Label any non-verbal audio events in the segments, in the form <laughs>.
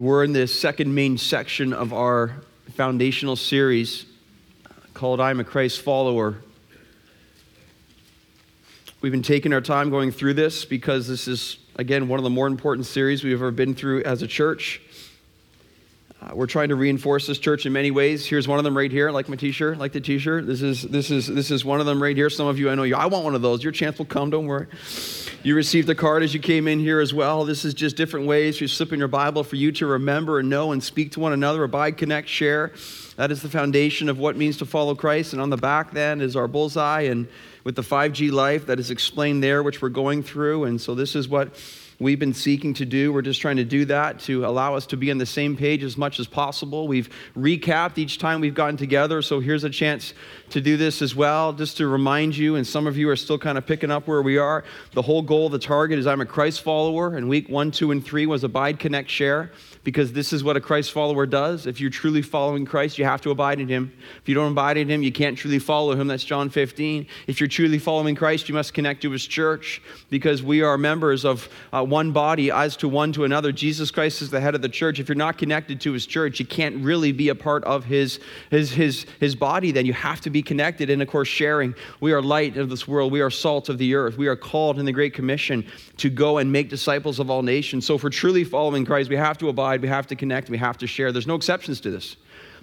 We're in the second main section of our foundational series called I'm a Christ Follower. We've been taking our time going through this because this is, again, one of the more important series we've ever been through as a church. Uh, we're trying to reinforce this church in many ways. Here's one of them right here, like my T-shirt, like the T-shirt. This is this is this is one of them right here. Some of you, I know you. I want one of those. Your chance will come. Don't worry. You received a card as you came in here as well. This is just different ways you slip in your Bible for you to remember and know and speak to one another, abide, connect, share. That is the foundation of what means to follow Christ. And on the back, then, is our bullseye and with the 5G life that is explained there, which we're going through. And so this is what we've been seeking to do. We're just trying to do that to allow us to be on the same page as much as possible. We've recapped each time we've gotten together, so here's a chance to do this as well, just to remind you, and some of you are still kind of picking up where we are. The whole goal, the target is I'm a Christ follower, and week one, two, and three was abide, connect, share because this is what a Christ follower does. If you're truly following Christ, you have to abide in him. If you don't abide in him, you can't truly follow him. That's John 15. If you're truly following Christ, you must connect to his church because we are members of uh, one body as to one to another. Jesus Christ is the head of the church. If you're not connected to his church, you can't really be a part of his, his, his, his body. Then you have to be connected and, of course, sharing. We are light of this world. We are salt of the earth. We are called in the Great Commission to go and make disciples of all nations. So, for truly following Christ, we have to abide we have to connect, we have to share. There's no exceptions to this.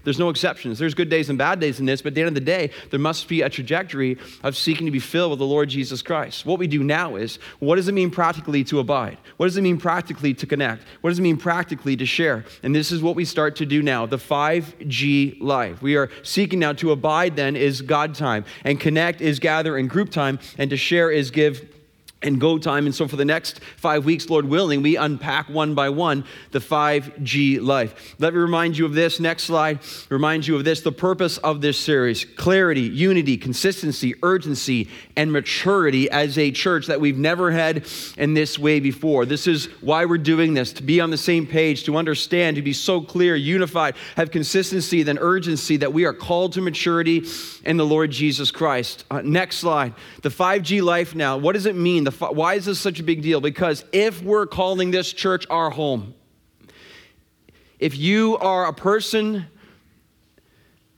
There's no exceptions. There's good days and bad days in this, but at the end of the day, there must be a trajectory of seeking to be filled with the Lord Jesus Christ. What we do now is what does it mean practically to abide? What does it mean practically to connect? What does it mean practically to share? And this is what we start to do now the 5G life. We are seeking now to abide, then, is God time, and connect is gather and group time, and to share is give and go time. And so, for the next five weeks, Lord willing, we unpack one by one the 5G life. Let me remind you of this. Next slide reminds you of this. The purpose of this series clarity, unity, consistency, urgency, and maturity as a church that we've never had in this way before. This is why we're doing this to be on the same page, to understand, to be so clear, unified, have consistency, then urgency that we are called to maturity in the Lord Jesus Christ. Uh, next slide. The 5G life now. What does it mean? The why is this such a big deal? Because if we're calling this church our home, if you are a person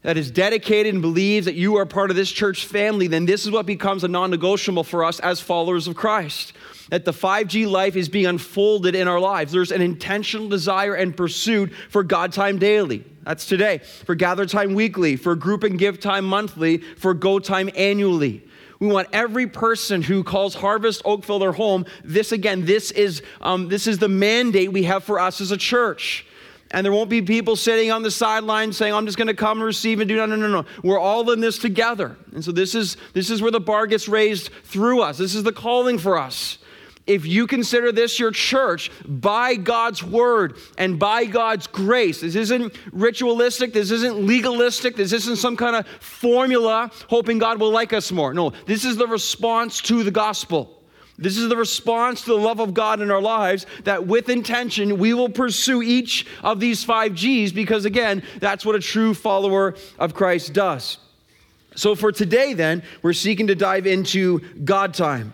that is dedicated and believes that you are part of this church family, then this is what becomes a non negotiable for us as followers of Christ. That the 5G life is being unfolded in our lives. There's an intentional desire and pursuit for God time daily. That's today. For gather time weekly, for group and give time monthly, for go time annually. We want every person who calls Harvest Oakville their home. This again, this is um, this is the mandate we have for us as a church. And there won't be people sitting on the sidelines saying, I'm just going to come and receive and do no, no, no, no. We're all in this together. And so this is this is where the bar gets raised through us. This is the calling for us if you consider this your church by God's word and by God's grace, this isn't ritualistic, this isn't legalistic, this isn't some kind of formula hoping God will like us more. No, this is the response to the gospel. This is the response to the love of God in our lives that with intention we will pursue each of these five G's because, again, that's what a true follower of Christ does. So, for today, then, we're seeking to dive into God time.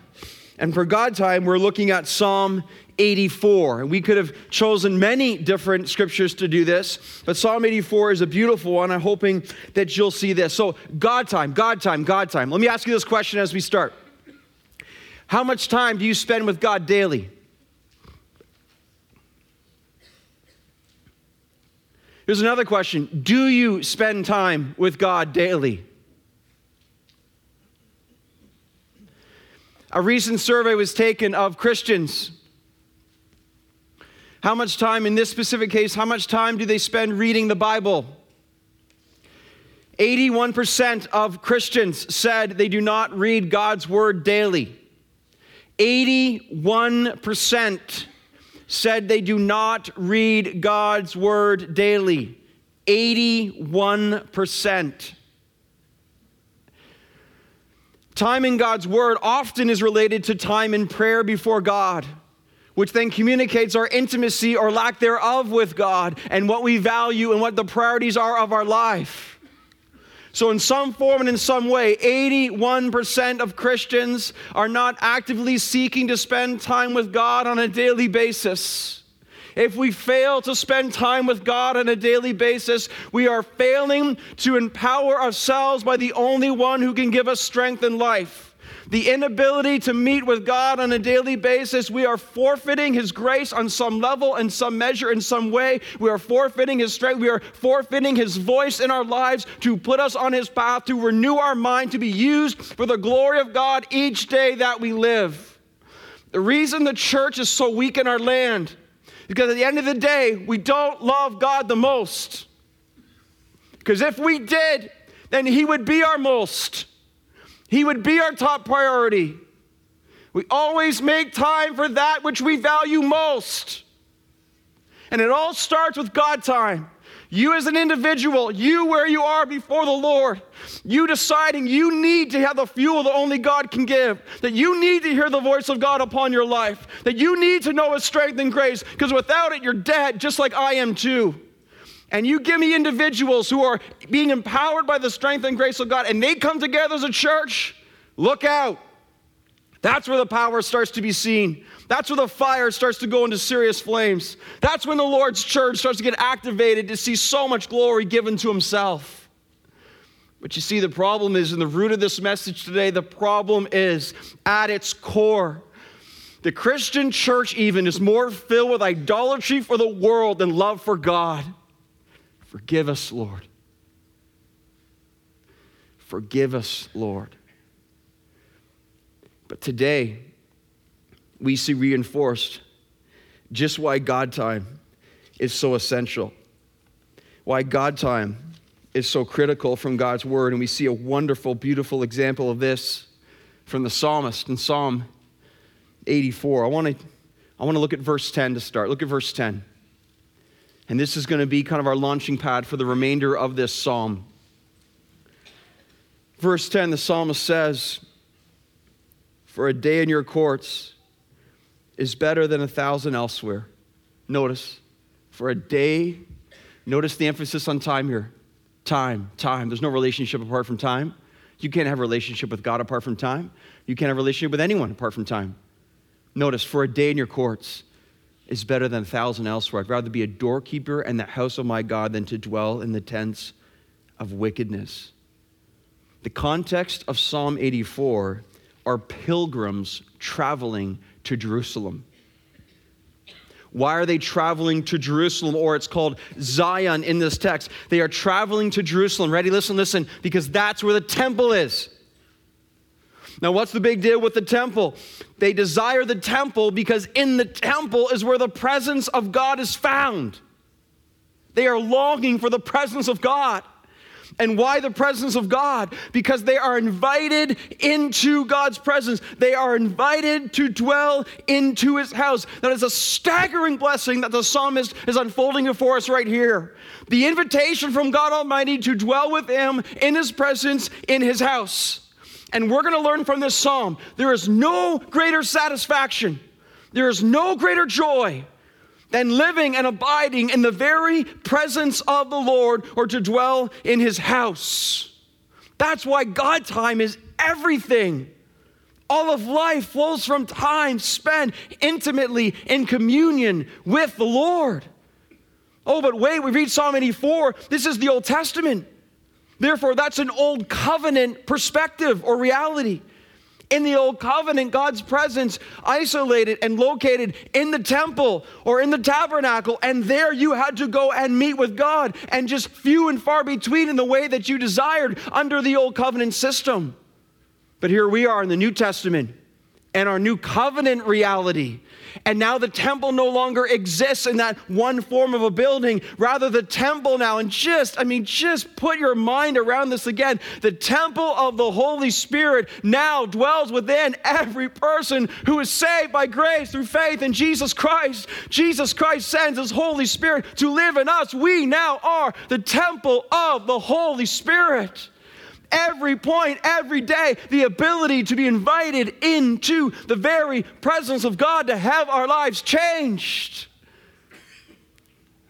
And for God time, we're looking at Psalm 84. And we could have chosen many different scriptures to do this, but Psalm 84 is a beautiful one. I'm hoping that you'll see this. So, God time, God time, God time. Let me ask you this question as we start How much time do you spend with God daily? Here's another question Do you spend time with God daily? A recent survey was taken of Christians. How much time, in this specific case, how much time do they spend reading the Bible? 81% of Christians said they do not read God's word daily. 81% said they do not read God's word daily. 81%. Time in God's Word often is related to time in prayer before God, which then communicates our intimacy or lack thereof with God and what we value and what the priorities are of our life. So, in some form and in some way, 81% of Christians are not actively seeking to spend time with God on a daily basis. If we fail to spend time with God on a daily basis, we are failing to empower ourselves by the only one who can give us strength in life. The inability to meet with God on a daily basis, we are forfeiting His grace on some level, in some measure, in some way. We are forfeiting His strength. We are forfeiting His voice in our lives to put us on His path, to renew our mind, to be used for the glory of God each day that we live. The reason the church is so weak in our land because at the end of the day, we don't love God the most. Because if we did, then He would be our most. He would be our top priority. We always make time for that which we value most. And it all starts with God time. You as an individual, you where you are before the Lord, you deciding you need to have the fuel that only God can give, that you need to hear the voice of God upon your life, that you need to know His strength and grace, because without it, you're dead, just like I am too. And you give me individuals who are being empowered by the strength and grace of God, and they come together as a church, look out. That's where the power starts to be seen. That's where the fire starts to go into serious flames. That's when the Lord's church starts to get activated to see so much glory given to Himself. But you see, the problem is in the root of this message today, the problem is at its core. The Christian church, even, is more filled with idolatry for the world than love for God. Forgive us, Lord. Forgive us, Lord. But today, we see reinforced just why God time is so essential, why God time is so critical from God's word. And we see a wonderful, beautiful example of this from the psalmist in Psalm 84. I want to I want to look at verse 10 to start. Look at verse 10. And this is going to be kind of our launching pad for the remainder of this psalm. Verse 10, the psalmist says, For a day in your courts is better than a thousand elsewhere. Notice, for a day, notice the emphasis on time here. Time, time. There's no relationship apart from time. You can't have a relationship with God apart from time. You can't have a relationship with anyone apart from time. Notice, for a day in your courts is better than a thousand elsewhere. I'd rather be a doorkeeper in the house of my God than to dwell in the tents of wickedness. The context of Psalm 84 are pilgrims traveling to Jerusalem. Why are they traveling to Jerusalem? Or it's called Zion in this text. They are traveling to Jerusalem. Ready? Listen, listen, because that's where the temple is. Now, what's the big deal with the temple? They desire the temple because in the temple is where the presence of God is found. They are longing for the presence of God. And why the presence of God? Because they are invited into God's presence. They are invited to dwell into his house. That is a staggering blessing that the psalmist is unfolding before us right here. The invitation from God Almighty to dwell with him in his presence in his house. And we're going to learn from this psalm there is no greater satisfaction, there is no greater joy than living and abiding in the very presence of the Lord or to dwell in his house. That's why God time is everything. All of life flows from time spent intimately in communion with the Lord. Oh, but wait, we read Psalm 84. This is the Old Testament. Therefore, that's an old covenant perspective or reality. In the old covenant, God's presence isolated and located in the temple or in the tabernacle, and there you had to go and meet with God, and just few and far between in the way that you desired under the old covenant system. But here we are in the New Testament and our new covenant reality. And now the temple no longer exists in that one form of a building. Rather, the temple now, and just, I mean, just put your mind around this again. The temple of the Holy Spirit now dwells within every person who is saved by grace through faith in Jesus Christ. Jesus Christ sends His Holy Spirit to live in us. We now are the temple of the Holy Spirit every point, every day, the ability to be invited into the very presence of God to have our lives changed.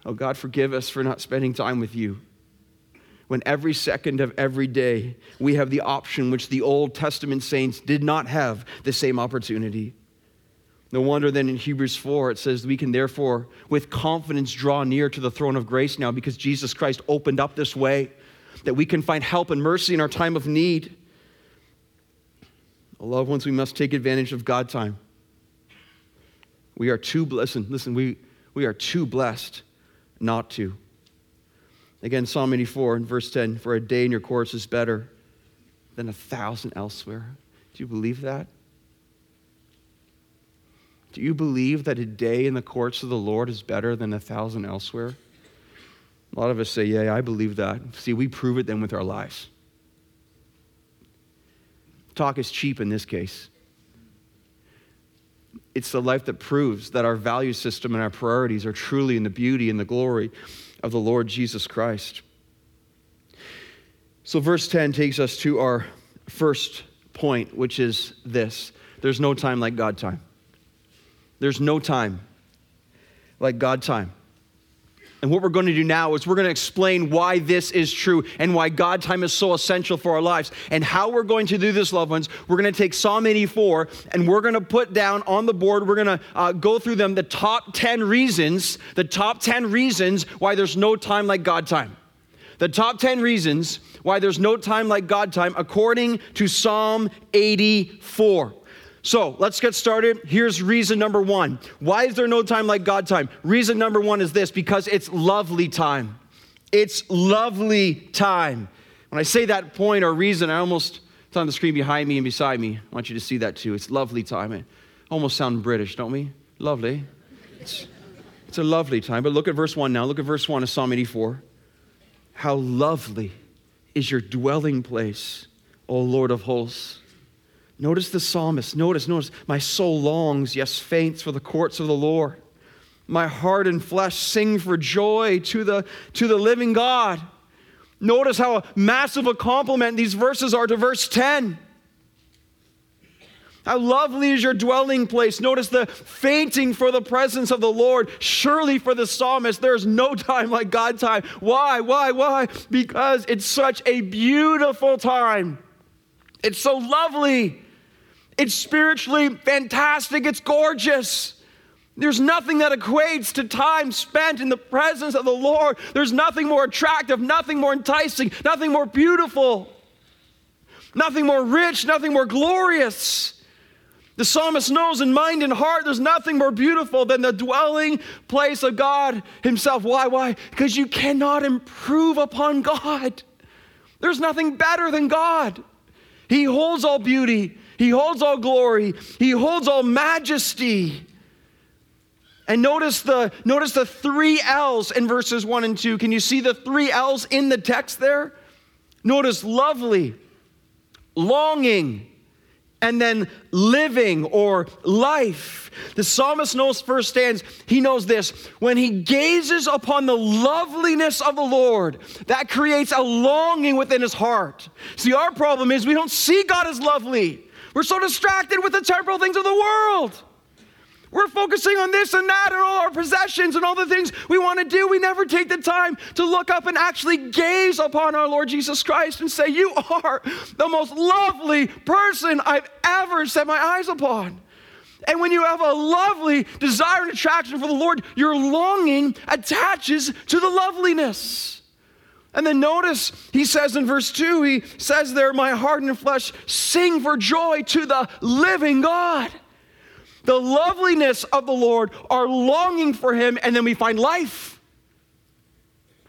Oh, God, forgive us for not spending time with you. When every second of every day we have the option which the Old Testament saints did not have the same opportunity. No wonder then in Hebrews 4 it says, We can therefore with confidence draw near to the throne of grace now because Jesus Christ opened up this way that we can find help and mercy in our time of need. Loved ones, we must take advantage of God time. We are too listen, listen, we, we are too blessed not to. Again, Psalm 84 and verse 10 For a day in your courts is better than a thousand elsewhere. Do you believe that? Do you believe that a day in the courts of the Lord is better than a thousand elsewhere? A lot of us say, Yeah, I believe that. See, we prove it then with our lives. Talk is cheap in this case. It's the life that proves that our value system and our priorities are truly in the beauty and the glory of the Lord Jesus Christ. So, verse 10 takes us to our first point, which is this there's no time like God time. There's no time like God time. And what we're going to do now is we're going to explain why this is true and why God time is so essential for our lives. And how we're going to do this, loved ones, we're going to take Psalm 84 and we're going to put down on the board, we're going to uh, go through them the top 10 reasons, the top 10 reasons why there's no time like God time. The top 10 reasons why there's no time like God time according to Psalm 84. So let's get started. Here's reason number one. Why is there no time like God time? Reason number one is this because it's lovely time. It's lovely time. When I say that point or reason, I almost, it's on the screen behind me and beside me. I want you to see that too. It's lovely time. It almost sound British, don't we? Lovely. It's, it's a lovely time. But look at verse one now. Look at verse one of Psalm 84. How lovely is your dwelling place, O Lord of hosts. Notice the psalmist. Notice, notice, my soul longs, yes, faints for the courts of the Lord. My heart and flesh sing for joy to the, to the living God. Notice how massive a compliment these verses are to verse 10. How lovely is your dwelling place. Notice the fainting for the presence of the Lord. Surely for the psalmist, there's no <laughs> time like God time. Why? Why? Why? Because it's such a beautiful time. It's so lovely. It's spiritually fantastic. It's gorgeous. There's nothing that equates to time spent in the presence of the Lord. There's nothing more attractive, nothing more enticing, nothing more beautiful, nothing more rich, nothing more glorious. The psalmist knows in mind and heart there's nothing more beautiful than the dwelling place of God Himself. Why? Why? Because you cannot improve upon God. There's nothing better than God. He holds all beauty, he holds all glory, He holds all majesty. And notice the, notice the three L's in verses 1 and 2. Can you see the three L's in the text there? Notice lovely, longing, and then living or life. The psalmist knows first firsthand, he knows this. When he gazes upon the loveliness of the Lord, that creates a longing within his heart. See, our problem is we don't see God as lovely. We're so distracted with the temporal things of the world. We're focusing on this and that and all our possessions and all the things we want to do. We never take the time to look up and actually gaze upon our Lord Jesus Christ and say, You are the most lovely person I've ever set my eyes upon. And when you have a lovely desire and attraction for the Lord, your longing attaches to the loveliness. And then notice he says in verse 2, he says there, My heart and flesh sing for joy to the living God the loveliness of the Lord, our longing for Him, and then we find life.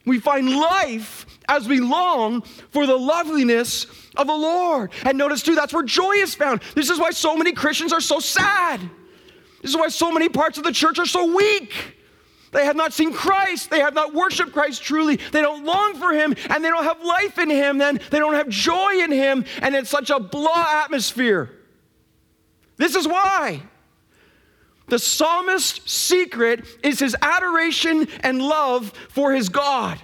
We find life as we long for the loveliness of the Lord. And notice too, that's where joy is found. This is why so many Christians are so sad. This is why so many parts of the church are so weak. They have not seen Christ. They have not worshiped Christ truly. They don't long for Him and they don't have life in Him. Then they don't have joy in Him. And it's such a blah atmosphere. This is why. The psalmist's secret is his adoration and love for his God.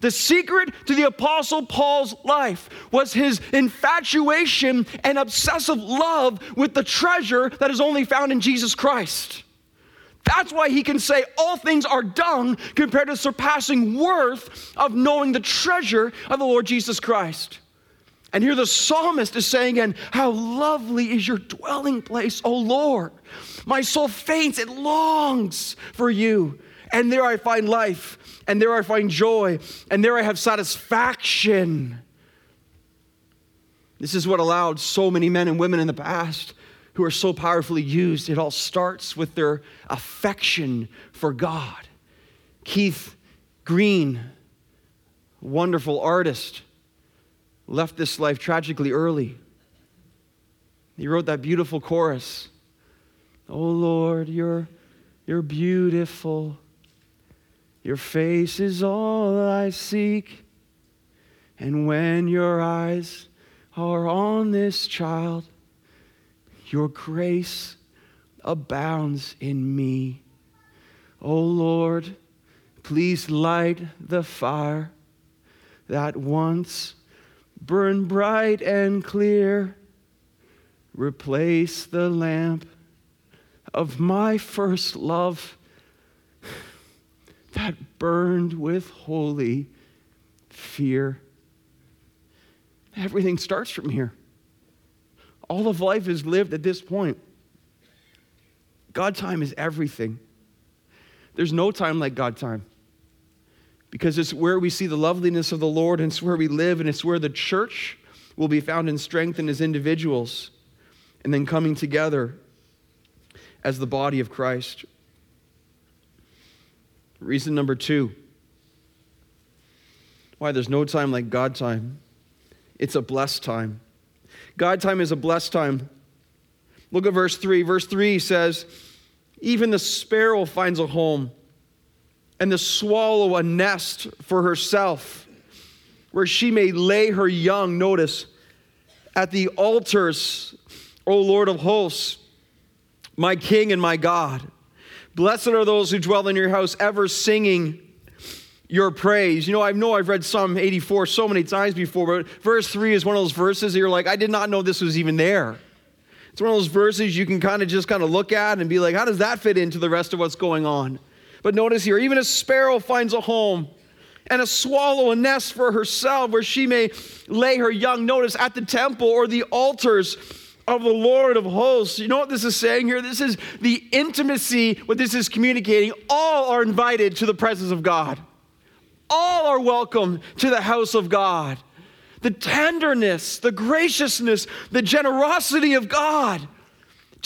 The secret to the Apostle Paul's life was his infatuation and obsessive love with the treasure that is only found in Jesus Christ. That's why he can say all things are dung compared to the surpassing worth of knowing the treasure of the Lord Jesus Christ. And here the psalmist is saying again, How lovely is your dwelling place, O Lord. My soul faints, it longs for you. And there I find life, and there I find joy, and there I have satisfaction. This is what allowed so many men and women in the past who are so powerfully used. It all starts with their affection for God. Keith Green, wonderful artist, left this life tragically early. He wrote that beautiful chorus Oh Lord, you're, you're beautiful. Your face is all I seek. And when your eyes are on this child, your grace abounds in me. Oh Lord, please light the fire that once burned bright and clear. Replace the lamp of my first love that burned with holy fear. Everything starts from here. All of life is lived at this point. God time is everything. There's no time like God time because it's where we see the loveliness of the Lord and it's where we live and it's where the church will be found and as individuals and then coming together as the body of Christ. Reason number two why there's no time like God time. It's a blessed time. God time is a blessed time. Look at verse 3. Verse 3 says, Even the sparrow finds a home, and the swallow a nest for herself, where she may lay her young. Notice, at the altars, O Lord of hosts, my King and my God. Blessed are those who dwell in your house, ever singing your praise. You know, I know I've read Psalm 84 so many times before, but verse 3 is one of those verses that you're like, I did not know this was even there. It's one of those verses you can kind of just kind of look at and be like, how does that fit into the rest of what's going on? But notice here, even a sparrow finds a home and a swallow a nest for herself where she may lay her young. Notice at the temple or the altars of the Lord of hosts. You know what this is saying here? This is the intimacy, what this is communicating. All are invited to the presence of God, all are welcome to the house of God. The tenderness, the graciousness, the generosity of God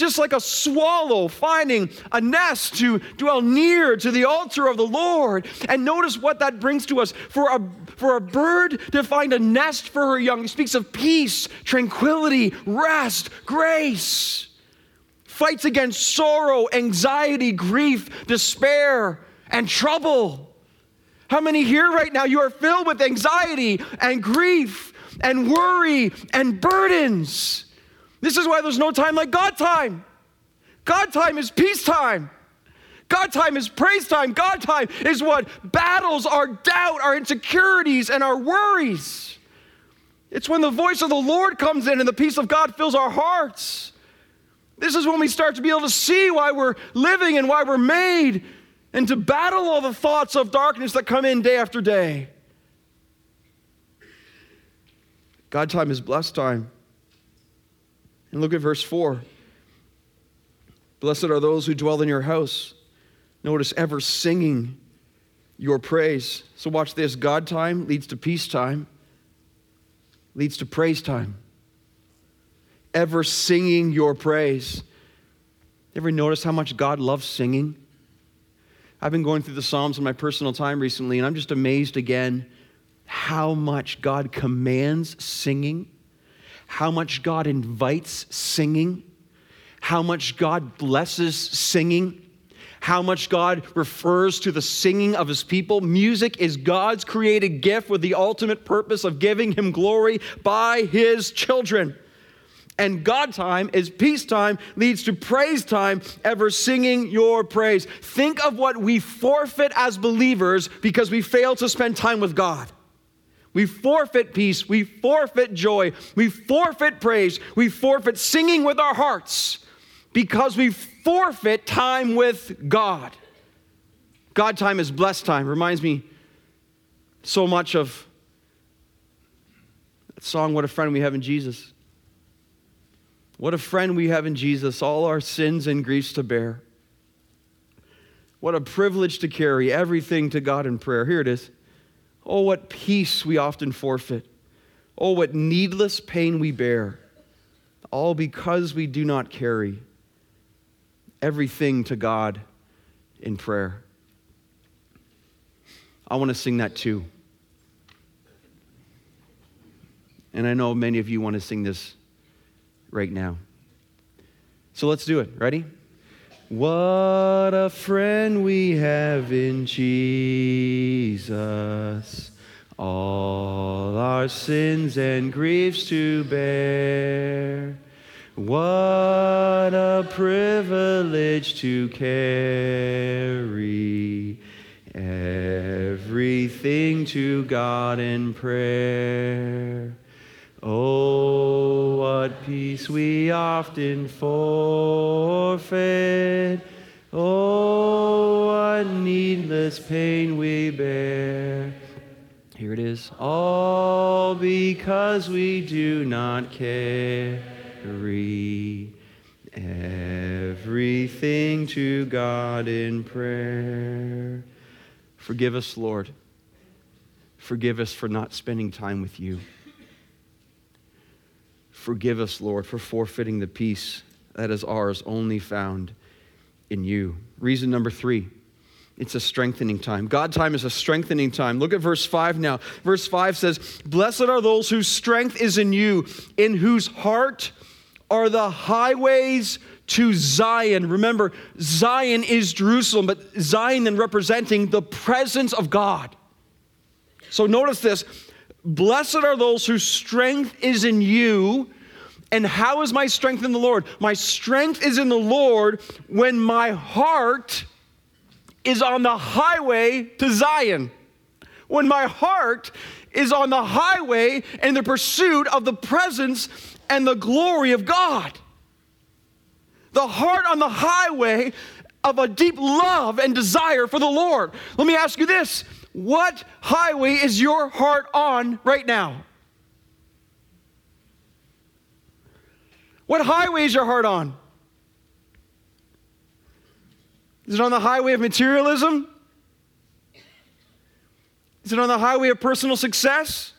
just like a swallow finding a nest to dwell near to the altar of the Lord. And notice what that brings to us. For a, for a bird to find a nest for her young, speaks of peace, tranquility, rest, grace. Fights against sorrow, anxiety, grief, despair, and trouble. How many here right now you are filled with anxiety and grief and worry and burdens? This is why there's no time like God time. God time is peacetime. God time is praise time. God time is what battles our doubt, our insecurities, and our worries. It's when the voice of the Lord comes in and the peace of God fills our hearts. This is when we start to be able to see why we're living and why we're made and to battle all the thoughts of darkness that come in day after day. God time is blessed time. And look at verse 4. Blessed are those who dwell in your house. Notice ever singing your praise. So watch this God time leads to peace time, leads to praise time. Ever singing your praise. Ever notice how much God loves singing? I've been going through the Psalms in my personal time recently, and I'm just amazed again how much God commands singing how much God invites singing, how much God blesses singing, how much God refers to the singing of his people. Music is God's created gift with the ultimate purpose of giving him glory by his children. And God time is peace time, leads to praise time, ever singing your praise. Think of what we forfeit as believers because we fail to spend time with God. We forfeit peace. We forfeit joy. We forfeit praise. We forfeit singing with our hearts because we forfeit time with God. God time is blessed time. Reminds me so much of That song, What a Friend We Have in Jesus. What a friend we have in Jesus, all our sins and griefs to bear. What a privilege to carry everything to God in prayer. Here it is. Oh, what peace we often forfeit. Oh, what needless pain we bear. All because we do not carry everything to God in prayer. I want to sing that too. And I know many of you want to sing this right now. So let's do it. Ready? What a friend we have in Jesus, all our sins and griefs to bear. What a privilege to carry everything to God in prayer. Oh, what peace we often forfeit. Oh, what needless pain we bear. Here it is. All because we do not carry everything to God in prayer. Forgive us, Lord. Forgive us for not spending time with you. Forgive us, Lord, for forfeiting the peace that is ours only found in you. Reason number three it's a strengthening time. God time is a strengthening time. Look at verse 5 now. Verse 5 says, Blessed are those whose strength is in you, in whose heart are the highways to Zion. Remember, Zion is Jerusalem, but Zion then representing the presence of God. So notice this Blessed are those whose strength is in you. And how is my strength in the Lord? My strength is in the Lord when my heart is on the highway to Zion. When my heart is on the highway in the pursuit of the presence and the glory of God. The heart on the highway of a deep love and desire for the Lord. Let me ask you this what highway is your heart on right now? What highway is your heart on? Is it on the highway of materialism? Is it on the highway of personal success?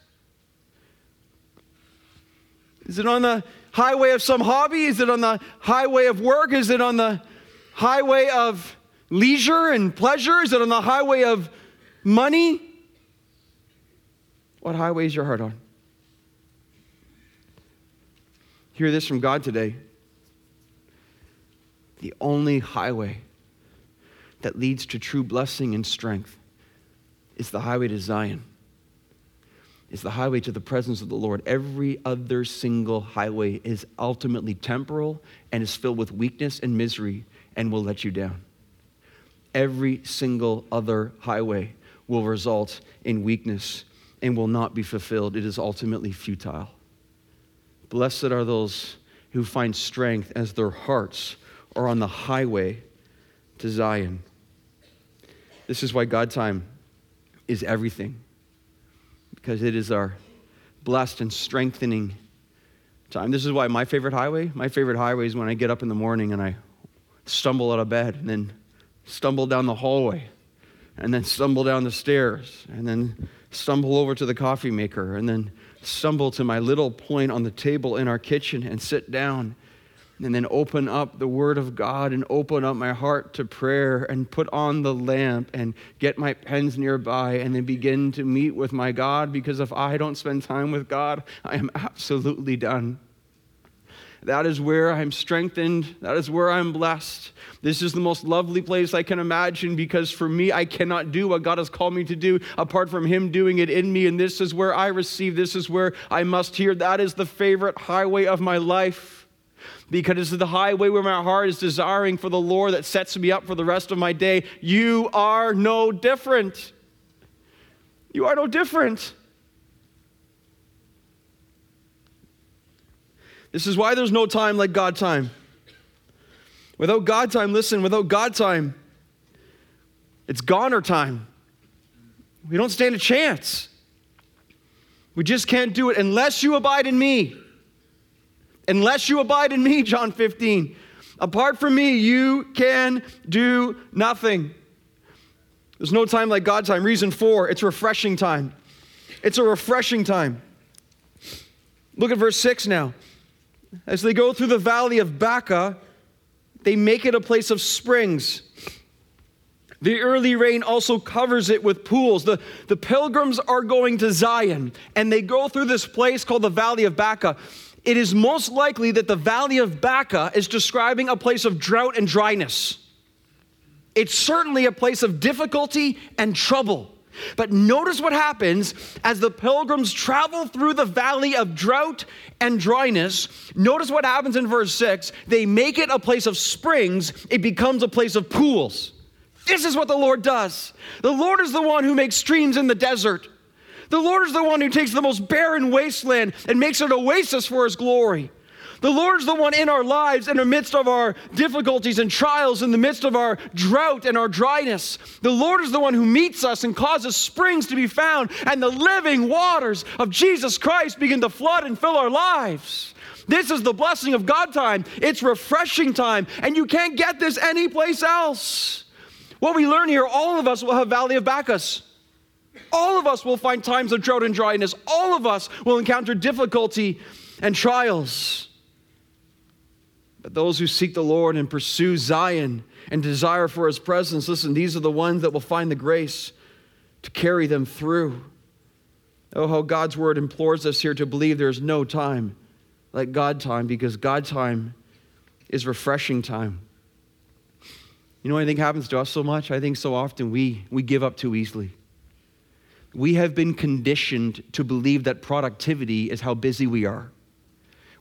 Is it on the highway of some hobby? Is it on the highway of work? Is it on the highway of leisure and pleasure? Is it on the highway of money? What highway is your heart on? Hear this from God today. The only highway that leads to true blessing and strength is the highway to Zion. Is the highway to the presence of the Lord. Every other single highway is ultimately temporal and is filled with weakness and misery and will let you down. Every single other highway will result in weakness and will not be fulfilled. It is ultimately futile. Blessed are those who find strength as their hearts are on the highway to Zion. This is why God time is everything, because it is our blessed and strengthening time. This is why my favorite highway, my favorite highway is when I get up in the morning and I stumble out of bed and then stumble down the hallway and then stumble down the stairs, and then stumble over to the coffee maker, and then stumble to my little point on the table in our kitchen and sit down, and then open up the Word of God and open up my heart to prayer and put on the lamp and get my pens nearby and then begin to meet with my God because if I don't spend time with God, I am absolutely done. That is where I'm strengthened. That is where I'm blessed. This is the most lovely place I can imagine because for me, I cannot do what God has called me to do apart from Him doing it in me. And this is where I receive, this is where I must hear. That is the favorite highway of my life because it's the highway where my heart is desiring for the Lord that sets me up for the rest of my day. You are no different. You are no different. This is why there's no time like God time. Without God time, listen, without God time, it's goner time. We don't stand a chance. We just can't do it unless you abide in me. Unless you abide in me, John 15. Apart from me, you can do nothing. There's no time like God time. Reason four, it's refreshing time. It's a refreshing time. Look at verse 6 now. As they go through the valley of Baca, they make it a place of springs. The early rain also covers it with pools. The, the pilgrims are going to Zion, and they go through this place called the Valley of Baca. It is most likely that the Valley of Baca is describing a place of drought and dryness. It's certainly a place of difficulty and trouble. But notice what happens as the pilgrims travel through the valley of drought and dryness. Notice what happens in verse 6. They make it a place of springs, it becomes a place of pools. This is what the Lord does. The Lord is the one who makes streams in the desert. The Lord is the one who takes the most barren wasteland and makes it an oasis for his glory. The Lord's the one in our lives, in the midst of our difficulties and trials, in the midst of our drought and our dryness. The Lord is the one who meets us and causes springs to be found, and the living waters of Jesus Christ begin to flood and fill our lives. This is the blessing of God time. It's refreshing time, and you can't get this anyplace else. What we learn here, all of us will have Valley of Bacchus. All of us will find times of drought and dryness. All of us will encounter difficulty and trials. But those who seek the Lord and pursue Zion and desire for his presence, listen, these are the ones that will find the grace to carry them through. Oh, how God's word implores us here to believe there's no time like God time because God time is refreshing time. You know what I think happens to us so much? I think so often we, we give up too easily. We have been conditioned to believe that productivity is how busy we are.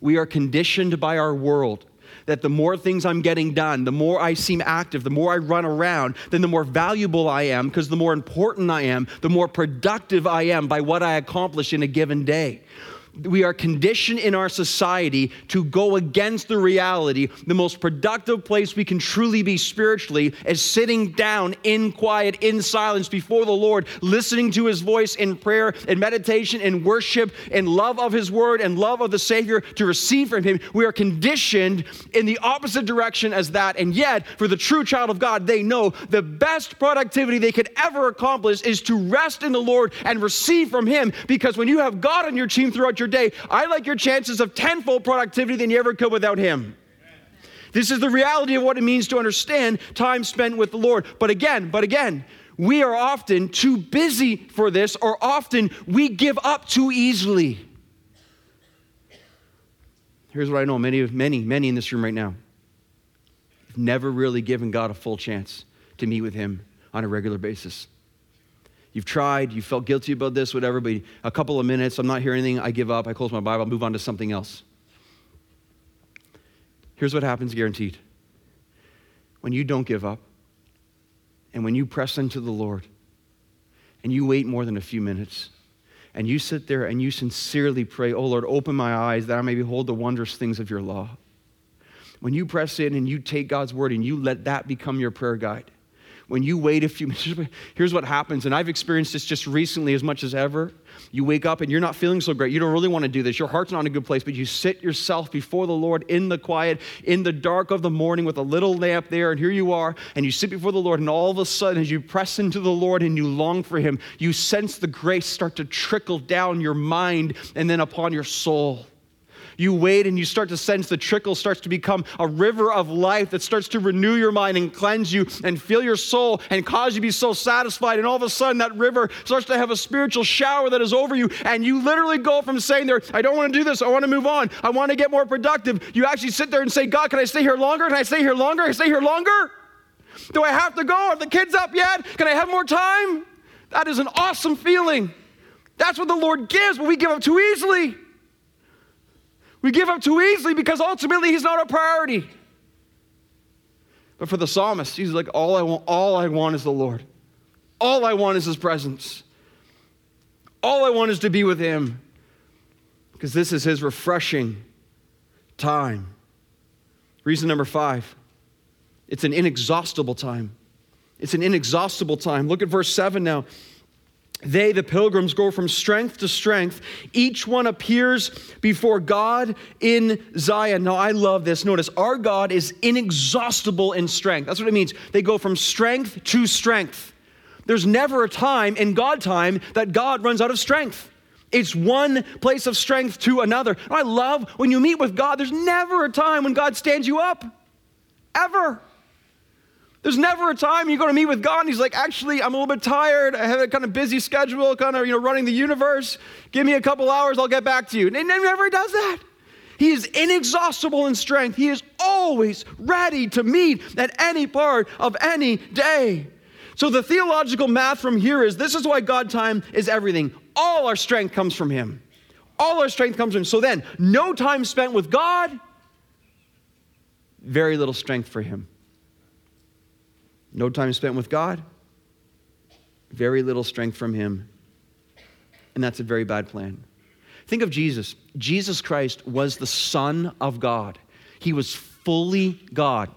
We are conditioned by our world that the more things I'm getting done, the more I seem active, the more I run around, then the more valuable I am because the more important I am, the more productive I am by what I accomplish in a given day we are conditioned in our society to go against the reality. The most productive place we can truly be spiritually is sitting down in quiet, in silence before the Lord, listening to his voice in prayer and meditation and worship and love of his word and love of the Savior to receive from him. We are conditioned in the opposite direction as that. And yet, for the true child of God, they know the best productivity they could ever accomplish is to rest in the Lord and receive from him. Because when you have God on your team throughout your day, I like your chances of tenfold productivity than you ever could without Him. This is the reality of what it means to understand time spent with the Lord. But again, but again, we are often too busy for this, or often we give up too easily. Here's what I know many, many, many in this room right now have never really given God a full chance to meet with Him on a regular basis. You've tried, you felt guilty about this, whatever, but a couple of minutes, I'm not hearing anything, I give up, I close my Bible, I move on to something else. Here's what happens guaranteed. When you don't give up, and when you press into the Lord, and you wait more than a few minutes, and you sit there and you sincerely pray, Oh Lord, open my eyes that I may behold the wondrous things of your law. When you press in and you take God's word and you let that become your prayer guide, when you wait a few <laughs> minutes, here's what happens. And I've experienced this just recently as much as ever. You wake up and you're not feeling so great. You don't really want to do this. Your heart's not in a good place, but you sit yourself before the Lord in the quiet, in the dark of the morning with a little lamp there. And here you are, and you sit before the Lord. And all of a sudden, as you press into the Lord and you long for Him, you sense the grace start to trickle down your mind and then upon your soul. You wait and you start to sense the trickle starts to become a river of life that starts to renew your mind and cleanse you and fill your soul and cause you to be so satisfied. And all of a sudden, that river starts to have a spiritual shower that is over you. And you literally go from saying there, I don't want to do this. I want to move on. I want to get more productive. You actually sit there and say, God, can I stay here longer? Can I stay here longer? Can I stay here longer? Do I have to go? Are the kids up yet? Can I have more time? That is an awesome feeling. That's what the Lord gives, but we give up too easily. We give up too easily because ultimately he's not a priority. But for the psalmist, he's like, all I want, all I want is the Lord. All I want is his presence. All I want is to be with him. Because this is his refreshing time. Reason number five it's an inexhaustible time. It's an inexhaustible time. Look at verse 7 now. They, the pilgrims, go from strength to strength. Each one appears before God in Zion. Now, I love this. Notice, our God is inexhaustible in strength. That's what it means. They go from strength to strength. There's never a time in God time that God runs out of strength. It's one place of strength to another. I love when you meet with God, there's never a time when God stands you up. Ever. There's never a time you go to meet with God and He's like, actually, I'm a little bit tired. I have a kind of busy schedule, kind of, you know, running the universe. Give me a couple hours, I'll get back to you. And He never does that. He is inexhaustible in strength. He is always ready to meet at any part of any day. So the theological math from here is this is why God time is everything. All our strength comes from Him. All our strength comes from Him. So then, no time spent with God, very little strength for Him. No time spent with God, very little strength from Him. And that's a very bad plan. Think of Jesus. Jesus Christ was the Son of God. He was fully God,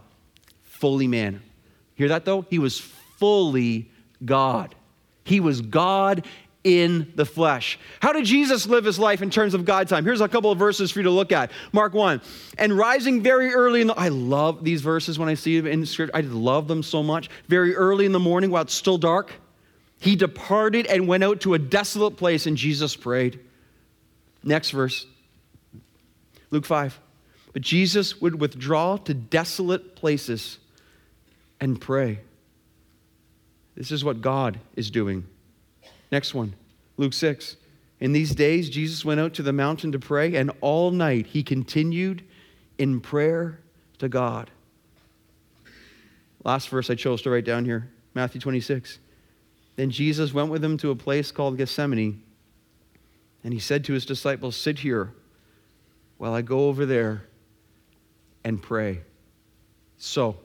fully man. Hear that though? He was fully God. He was God in the flesh. How did Jesus live his life in terms of God time? Here's a couple of verses for you to look at. Mark 1. And rising very early in the I love these verses when I see them in scripture. I love them so much. Very early in the morning while it's still dark, he departed and went out to a desolate place and Jesus prayed. Next verse. Luke 5. But Jesus would withdraw to desolate places and pray. This is what God is doing. Next one, Luke 6. In these days, Jesus went out to the mountain to pray, and all night he continued in prayer to God. Last verse I chose to write down here Matthew 26. Then Jesus went with him to a place called Gethsemane, and he said to his disciples, Sit here while I go over there and pray. So,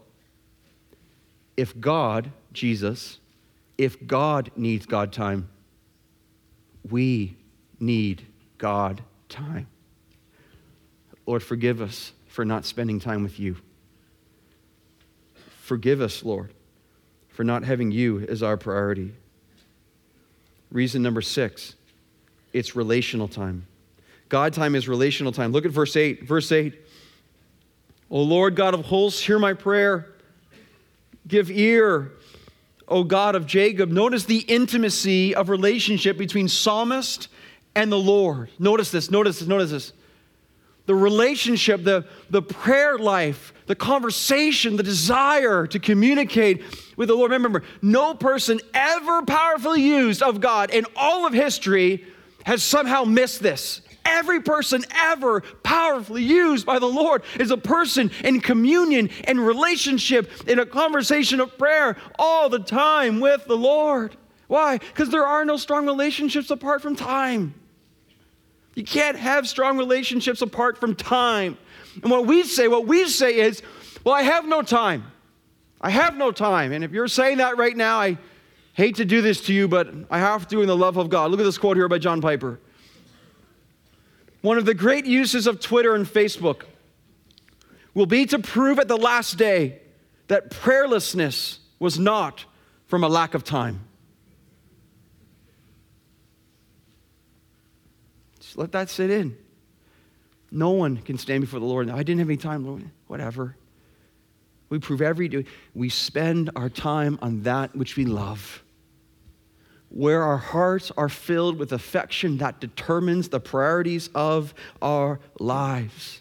if God, Jesus, if God needs God time, we need God time. Lord, forgive us for not spending time with you. Forgive us, Lord, for not having you as our priority. Reason number six it's relational time. God time is relational time. Look at verse 8. Verse 8. O Lord God of hosts, hear my prayer. Give ear O God of Jacob. Notice the intimacy of relationship between psalmist and the Lord. Notice this, notice this, notice this. The relationship, the, the prayer life, the conversation, the desire to communicate with the Lord. Remember, no person ever powerfully used of God in all of history has somehow missed this. Every person ever powerfully used by the Lord is a person in communion and relationship, in a conversation of prayer all the time with the Lord. Why? Because there are no strong relationships apart from time. You can't have strong relationships apart from time. And what we say, what we say is, well, I have no time. I have no time. And if you're saying that right now, I hate to do this to you, but I have to in the love of God. Look at this quote here by John Piper. One of the great uses of Twitter and Facebook will be to prove at the last day that prayerlessness was not from a lack of time. Just let that sit in. No one can stand before the Lord. I didn't have any time, Lord. Whatever. We prove every day. We spend our time on that which we love where our hearts are filled with affection that determines the priorities of our lives.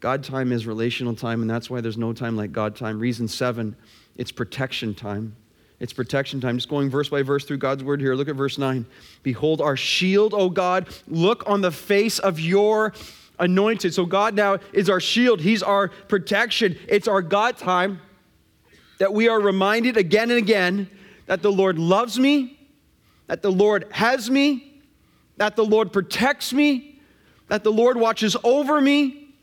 God time is relational time, and that's why there's no time like God time. Reason seven, it's protection time. It's protection time. Just going verse by verse through God's word here. Look at verse 9. Behold, our shield, O God. Look on the face of your anointed. So, God now is our shield. He's our protection. It's our God time that we are reminded again and again that the Lord loves me, that the Lord has me, that the Lord protects me, that the Lord watches over me.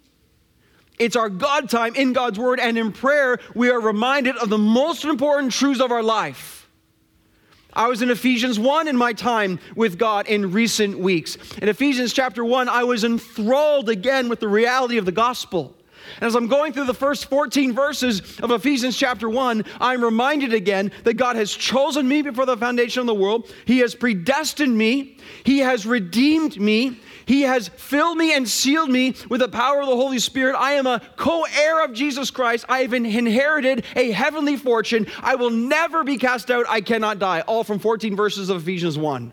It's our God time in God's Word and in prayer, we are reminded of the most important truths of our life. I was in Ephesians 1 in my time with God in recent weeks. In Ephesians chapter 1, I was enthralled again with the reality of the gospel And as I'm going through the first 14 verses of Ephesians chapter 1, I'm reminded again that God has chosen me before the foundation of the world. He has predestined me. He has redeemed me. He has filled me and sealed me with the power of the Holy Spirit. I am a co heir of Jesus Christ. I have inherited a heavenly fortune. I will never be cast out. I cannot die. All from 14 verses of Ephesians 1.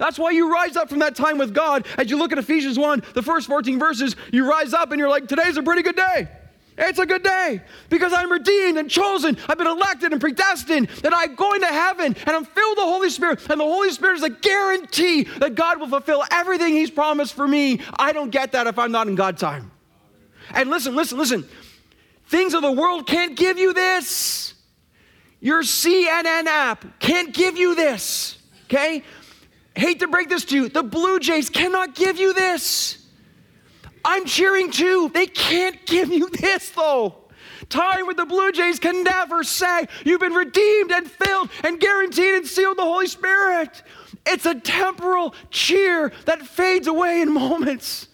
That's why you rise up from that time with God. As you look at Ephesians 1, the first 14 verses, you rise up and you're like, today's a pretty good day. It's a good day because I'm redeemed and chosen. I've been elected and predestined, that I'm going to heaven and I'm filled with the Holy Spirit. And the Holy Spirit is a guarantee that God will fulfill everything He's promised for me. I don't get that if I'm not in God time. And listen, listen, listen. Things of the world can't give you this. Your CNN app can't give you this. Okay? Hate to break this to you. The Blue Jays cannot give you this. I'm cheering too. They can't give you this though. Time with the Blue Jays can never say you've been redeemed and filled and guaranteed and sealed the Holy Spirit. It's a temporal cheer that fades away in moments.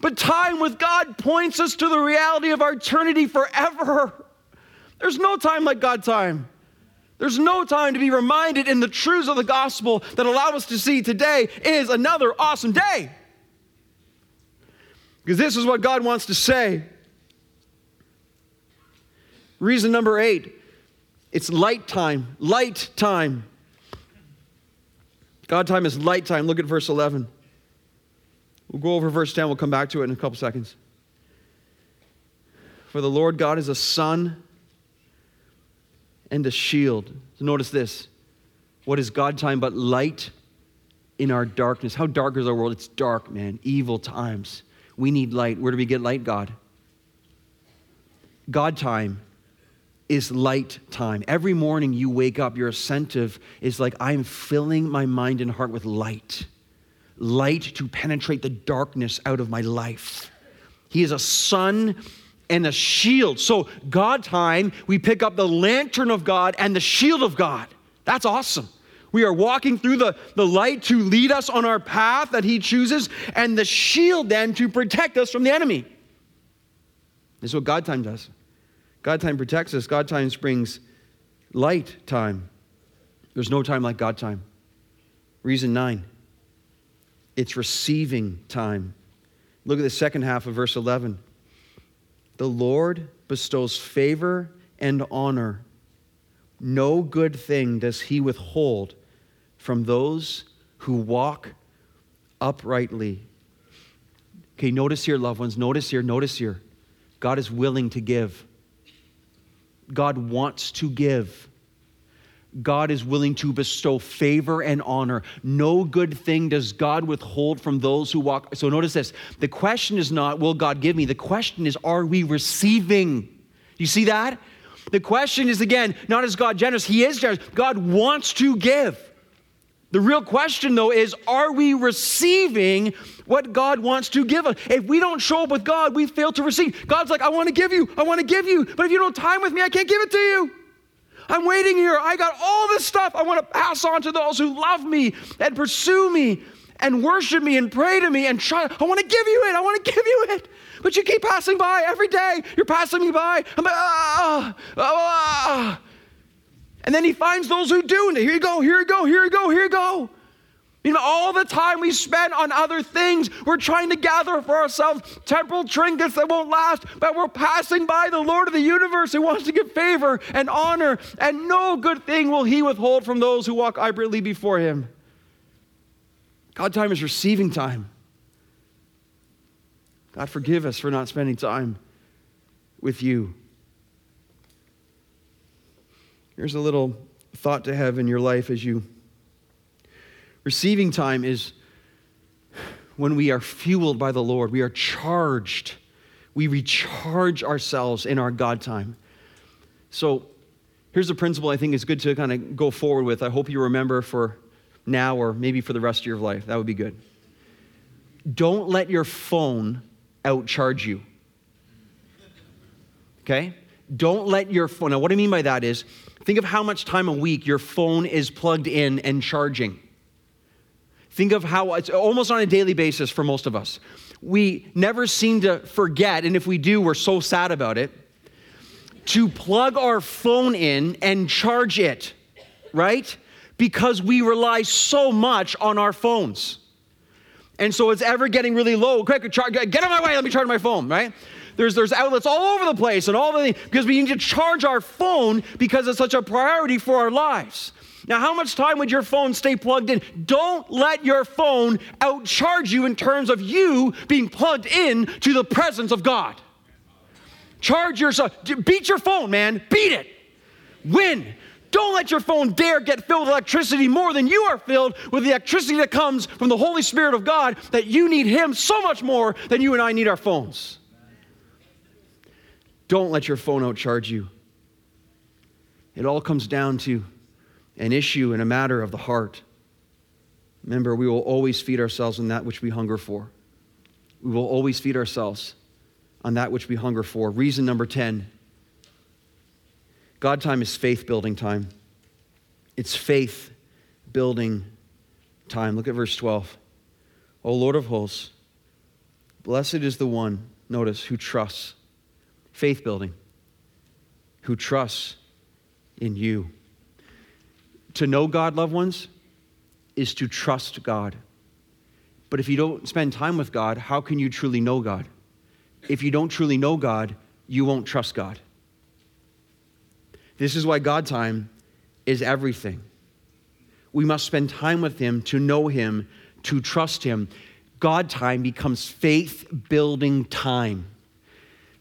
But time with God points us to the reality of our eternity forever. There's no time like God time. There's no time to be reminded in the truths of the gospel that allow us to see today is another awesome day. Because this is what God wants to say. Reason number eight it's light time. Light time. God time is light time. Look at verse 11. We'll go over verse 10. We'll come back to it in a couple seconds. For the Lord God is a sun and a shield. So notice this. What is God time but light in our darkness? How dark is our world? It's dark, man. Evil times. We need light. Where do we get light? God. God time is light time. Every morning you wake up, your ascentive is like, I'm filling my mind and heart with light. Light to penetrate the darkness out of my life. He is a sun and a shield. So, God time, we pick up the lantern of God and the shield of God. That's awesome. We are walking through the, the light to lead us on our path that He chooses, and the shield then to protect us from the enemy. This is what God time does. God time protects us, God time brings light time. There's no time like God time. Reason nine it's receiving time. Look at the second half of verse 11. The Lord bestows favor and honor no good thing does he withhold from those who walk uprightly. Okay, notice here, loved ones, notice here, notice here. God is willing to give. God wants to give. God is willing to bestow favor and honor. No good thing does God withhold from those who walk. So notice this. The question is not, will God give me? The question is, are we receiving? You see that? The question is again, not is God generous? He is generous. God wants to give. The real question, though, is are we receiving what God wants to give us? If we don't show up with God, we fail to receive. God's like, I want to give you, I want to give you, but if you don't time with me, I can't give it to you. I'm waiting here. I got all this stuff I want to pass on to those who love me and pursue me and worship me and pray to me and try. I want to give you it. I want to <laughs> give you it. But you keep passing by every day. You're passing me by. I'm like, ah, ah, ah. And then he finds those who do. And here you go, here you go, here you go, here you go. You know, all the time we spend on other things, we're trying to gather for ourselves temporal trinkets that won't last, but we're passing by the Lord of the universe who wants to give favor and honor, and no good thing will he withhold from those who walk uprightly before him. God time is receiving time. God, forgive us for not spending time with you. Here's a little thought to have in your life as you. Receiving time is when we are fueled by the Lord, we are charged. We recharge ourselves in our God time. So here's a principle I think is good to kind of go forward with. I hope you remember for now or maybe for the rest of your life. That would be good. Don't let your phone outcharge you. Okay? Don't let your phone, now what I mean by that is, think of how much time a week your phone is plugged in and charging. Think of how it's almost on a daily basis for most of us. we never seem to forget, and if we do, we're so sad about it, to plug our phone in and charge it, right? Because we rely so much on our phones. And so it's ever getting really low. Quick, get out of my way, let me charge my phone, right? There's, there's outlets all over the place and all the things, because we need to charge our phone because it's such a priority for our lives. Now, how much time would your phone stay plugged in? Don't let your phone outcharge you in terms of you being plugged in to the presence of God. Charge yourself. Beat your phone, man. Beat it. Win. Don't let your phone dare get filled with electricity more than you are filled with the electricity that comes from the Holy Spirit of God, that you need Him so much more than you and I need our phones. Don't let your phone outcharge you. It all comes down to an issue and a matter of the heart. Remember, we will always feed ourselves on that which we hunger for. We will always feed ourselves on that which we hunger for. Reason number 10 God time is faith building time. It's faith building time. Look at verse 12. O Lord of hosts, blessed is the one, notice, who trusts, faith building, who trusts in you. To know God, loved ones, is to trust God. But if you don't spend time with God, how can you truly know God? If you don't truly know God, you won't trust God. This is why God time is everything. We must spend time with Him to know Him, to trust Him. God time becomes faith building time.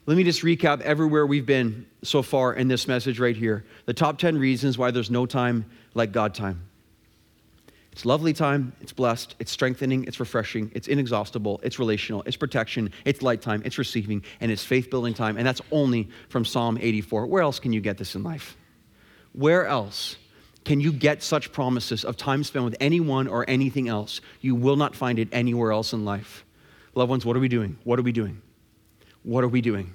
Let me just recap everywhere we've been so far in this message right here. The top 10 reasons why there's no time like God time. It's lovely time, it's blessed, it's strengthening, it's refreshing, it's inexhaustible, it's relational, it's protection, it's light time, it's receiving, and it's faith building time. And that's only from Psalm 84. Where else can you get this in life? Where else can you get such promises of time spent with anyone or anything else? You will not find it anywhere else in life. Loved ones, what are we doing? What are we doing? What are we doing?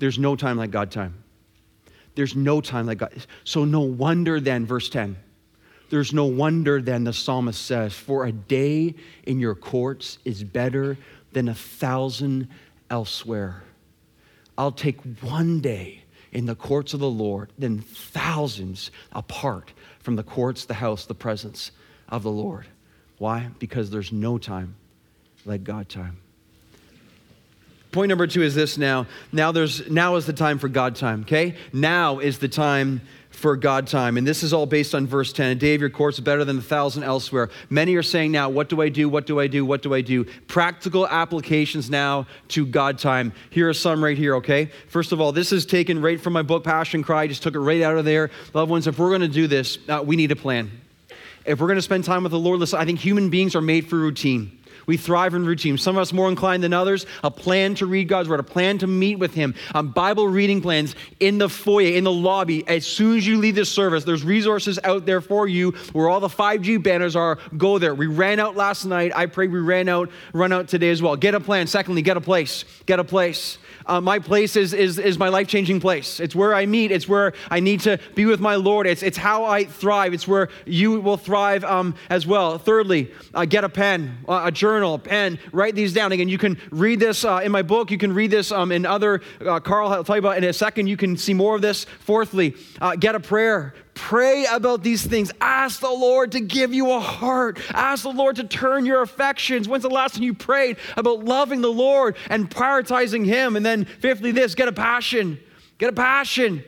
There's no time like God time. There's no time like God. So, no wonder then, verse 10, there's no wonder then the psalmist says, For a day in your courts is better than a thousand elsewhere. I'll take one day in the courts of the Lord than thousands apart from the courts, the house, the presence of the Lord. Why? Because there's no time like God time. Point number two is this now. Now there's now is the time for God time, okay? Now is the time for God time. And this is all based on verse 10. A day of your courts is better than a thousand elsewhere. Many are saying now, what do I do? What do I do? What do I do? Practical applications now to God time. Here are some right here, okay? First of all, this is taken right from my book, Passion Cry. I just took it right out of there. Loved ones, if we're going to do this, uh, we need a plan. If we're going to spend time with the Lord, listen, I think human beings are made for routine. We thrive in routine. Some of us more inclined than others. A plan to read God's word, a plan to meet with Him. Um, Bible reading plans in the foyer, in the lobby. As soon as you leave this service, there's resources out there for you where all the 5G banners are. Go there. We ran out last night. I pray we ran out, run out today as well. Get a plan. Secondly, get a place. Get a place. Uh, my place is, is, is my life changing place. It's where I meet. It's where I need to be with my Lord. It's, it's how I thrive. It's where you will thrive um, as well. Thirdly, uh, get a pen, uh, a journal, pen. Write these down. Again, you can read this uh, in my book. You can read this um, in other, uh, Carl will tell you about in a second. You can see more of this. Fourthly, get a prayer. Pray about these things. Ask the Lord to give you a heart. Ask the Lord to turn your affections. When's the last time you prayed about loving the Lord and prioritizing Him? And then, fifthly, this get a passion. Get a passion.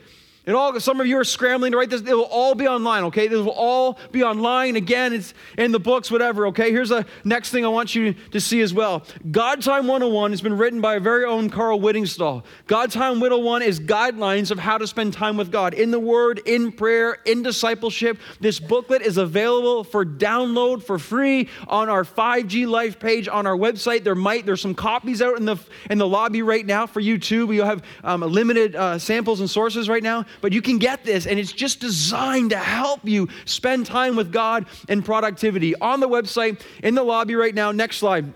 And all some of you are scrambling to write this. It will all be online, okay? This will all be online. Again, it's in the books, whatever, okay? Here's the next thing I want you to see as well. God Time 101 has been written by our very own Carl Whittingstall. God Time 101 is guidelines of how to spend time with God in the Word, in prayer, in discipleship. This booklet is available for download for free on our 5G Life page on our website. There might there's some copies out in the in the lobby right now for you too. We have um, limited uh, samples and sources right now but you can get this, and it's just designed to help you spend time with God and productivity. On the website, in the lobby right now, next slide.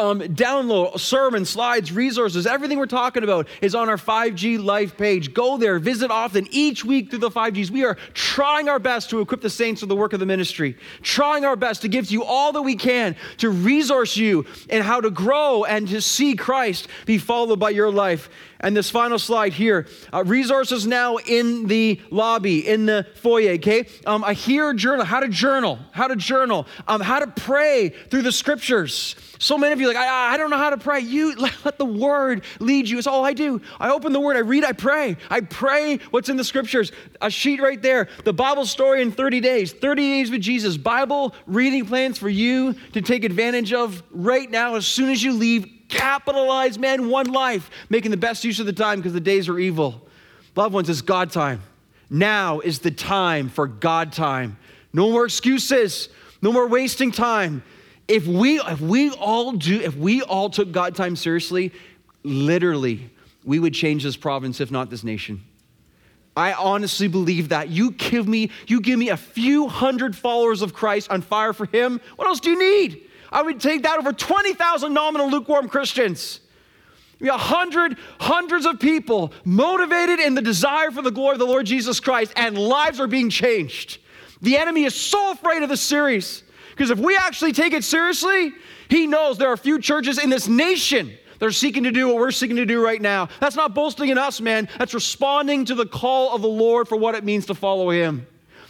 um, download sermons, slides, resources, everything we're talking about is on our 5G Life page. Go there, visit often each week through the 5Gs. We are trying our best to equip the saints for the work of the ministry, trying our best to give to you all that we can to resource you and how to grow and to see Christ be followed by your life. And this final slide here uh, resources now in the lobby, in the foyer, okay? Um, a journal, how to journal, how to journal, um, how to pray through the scriptures. So many of you like, I, I don't know how to pray. You let, <laughs> let the word lead you. It's all I do. I open the word, I read, I pray. I pray what's in the scriptures. A sheet right there, the Bible story in 30 days, 30 days with Jesus, Bible reading plans for you to take advantage of right now as soon as you leave capitalize, man, one life, making the best use of the time because the days are evil. Loved ones, it's God time. Now is the time for God time. No more excuses, no more wasting time. If we, if we all do, if we all took God time seriously, literally, we would change this province, if not this nation. I honestly believe that. You give me, you give me a few hundred followers of Christ on fire for Him. What else do you need? I would take that over 20,000 nominal lukewarm Christians. A hundred, hundreds of people motivated in the desire for the glory of the Lord Jesus Christ, and lives are being changed. The enemy is so afraid of this series because if we actually take it seriously, he knows there are few churches in this nation that are seeking to do what we're seeking to do right now. That's not boasting in us, man. That's responding to the call of the Lord for what it means to follow him.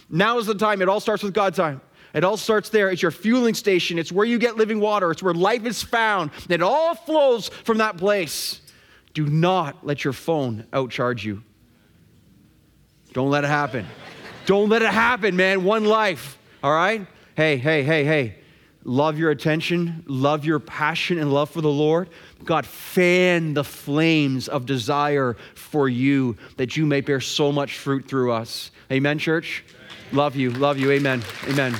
Now is the time. It all starts with God time. It all starts there. It's your fueling station. It's where you get living water. It's where life is found. It all flows from that place. Do not let your phone outcharge you. Don't let it happen. Don't let it happen, man. One life. All right? Hey, hey, hey, hey. Love your attention, love your passion and love for the Lord. God, fan the flames of desire for you that you may bear so much fruit through us. Amen, church? Love you. Love you. Amen. Amen.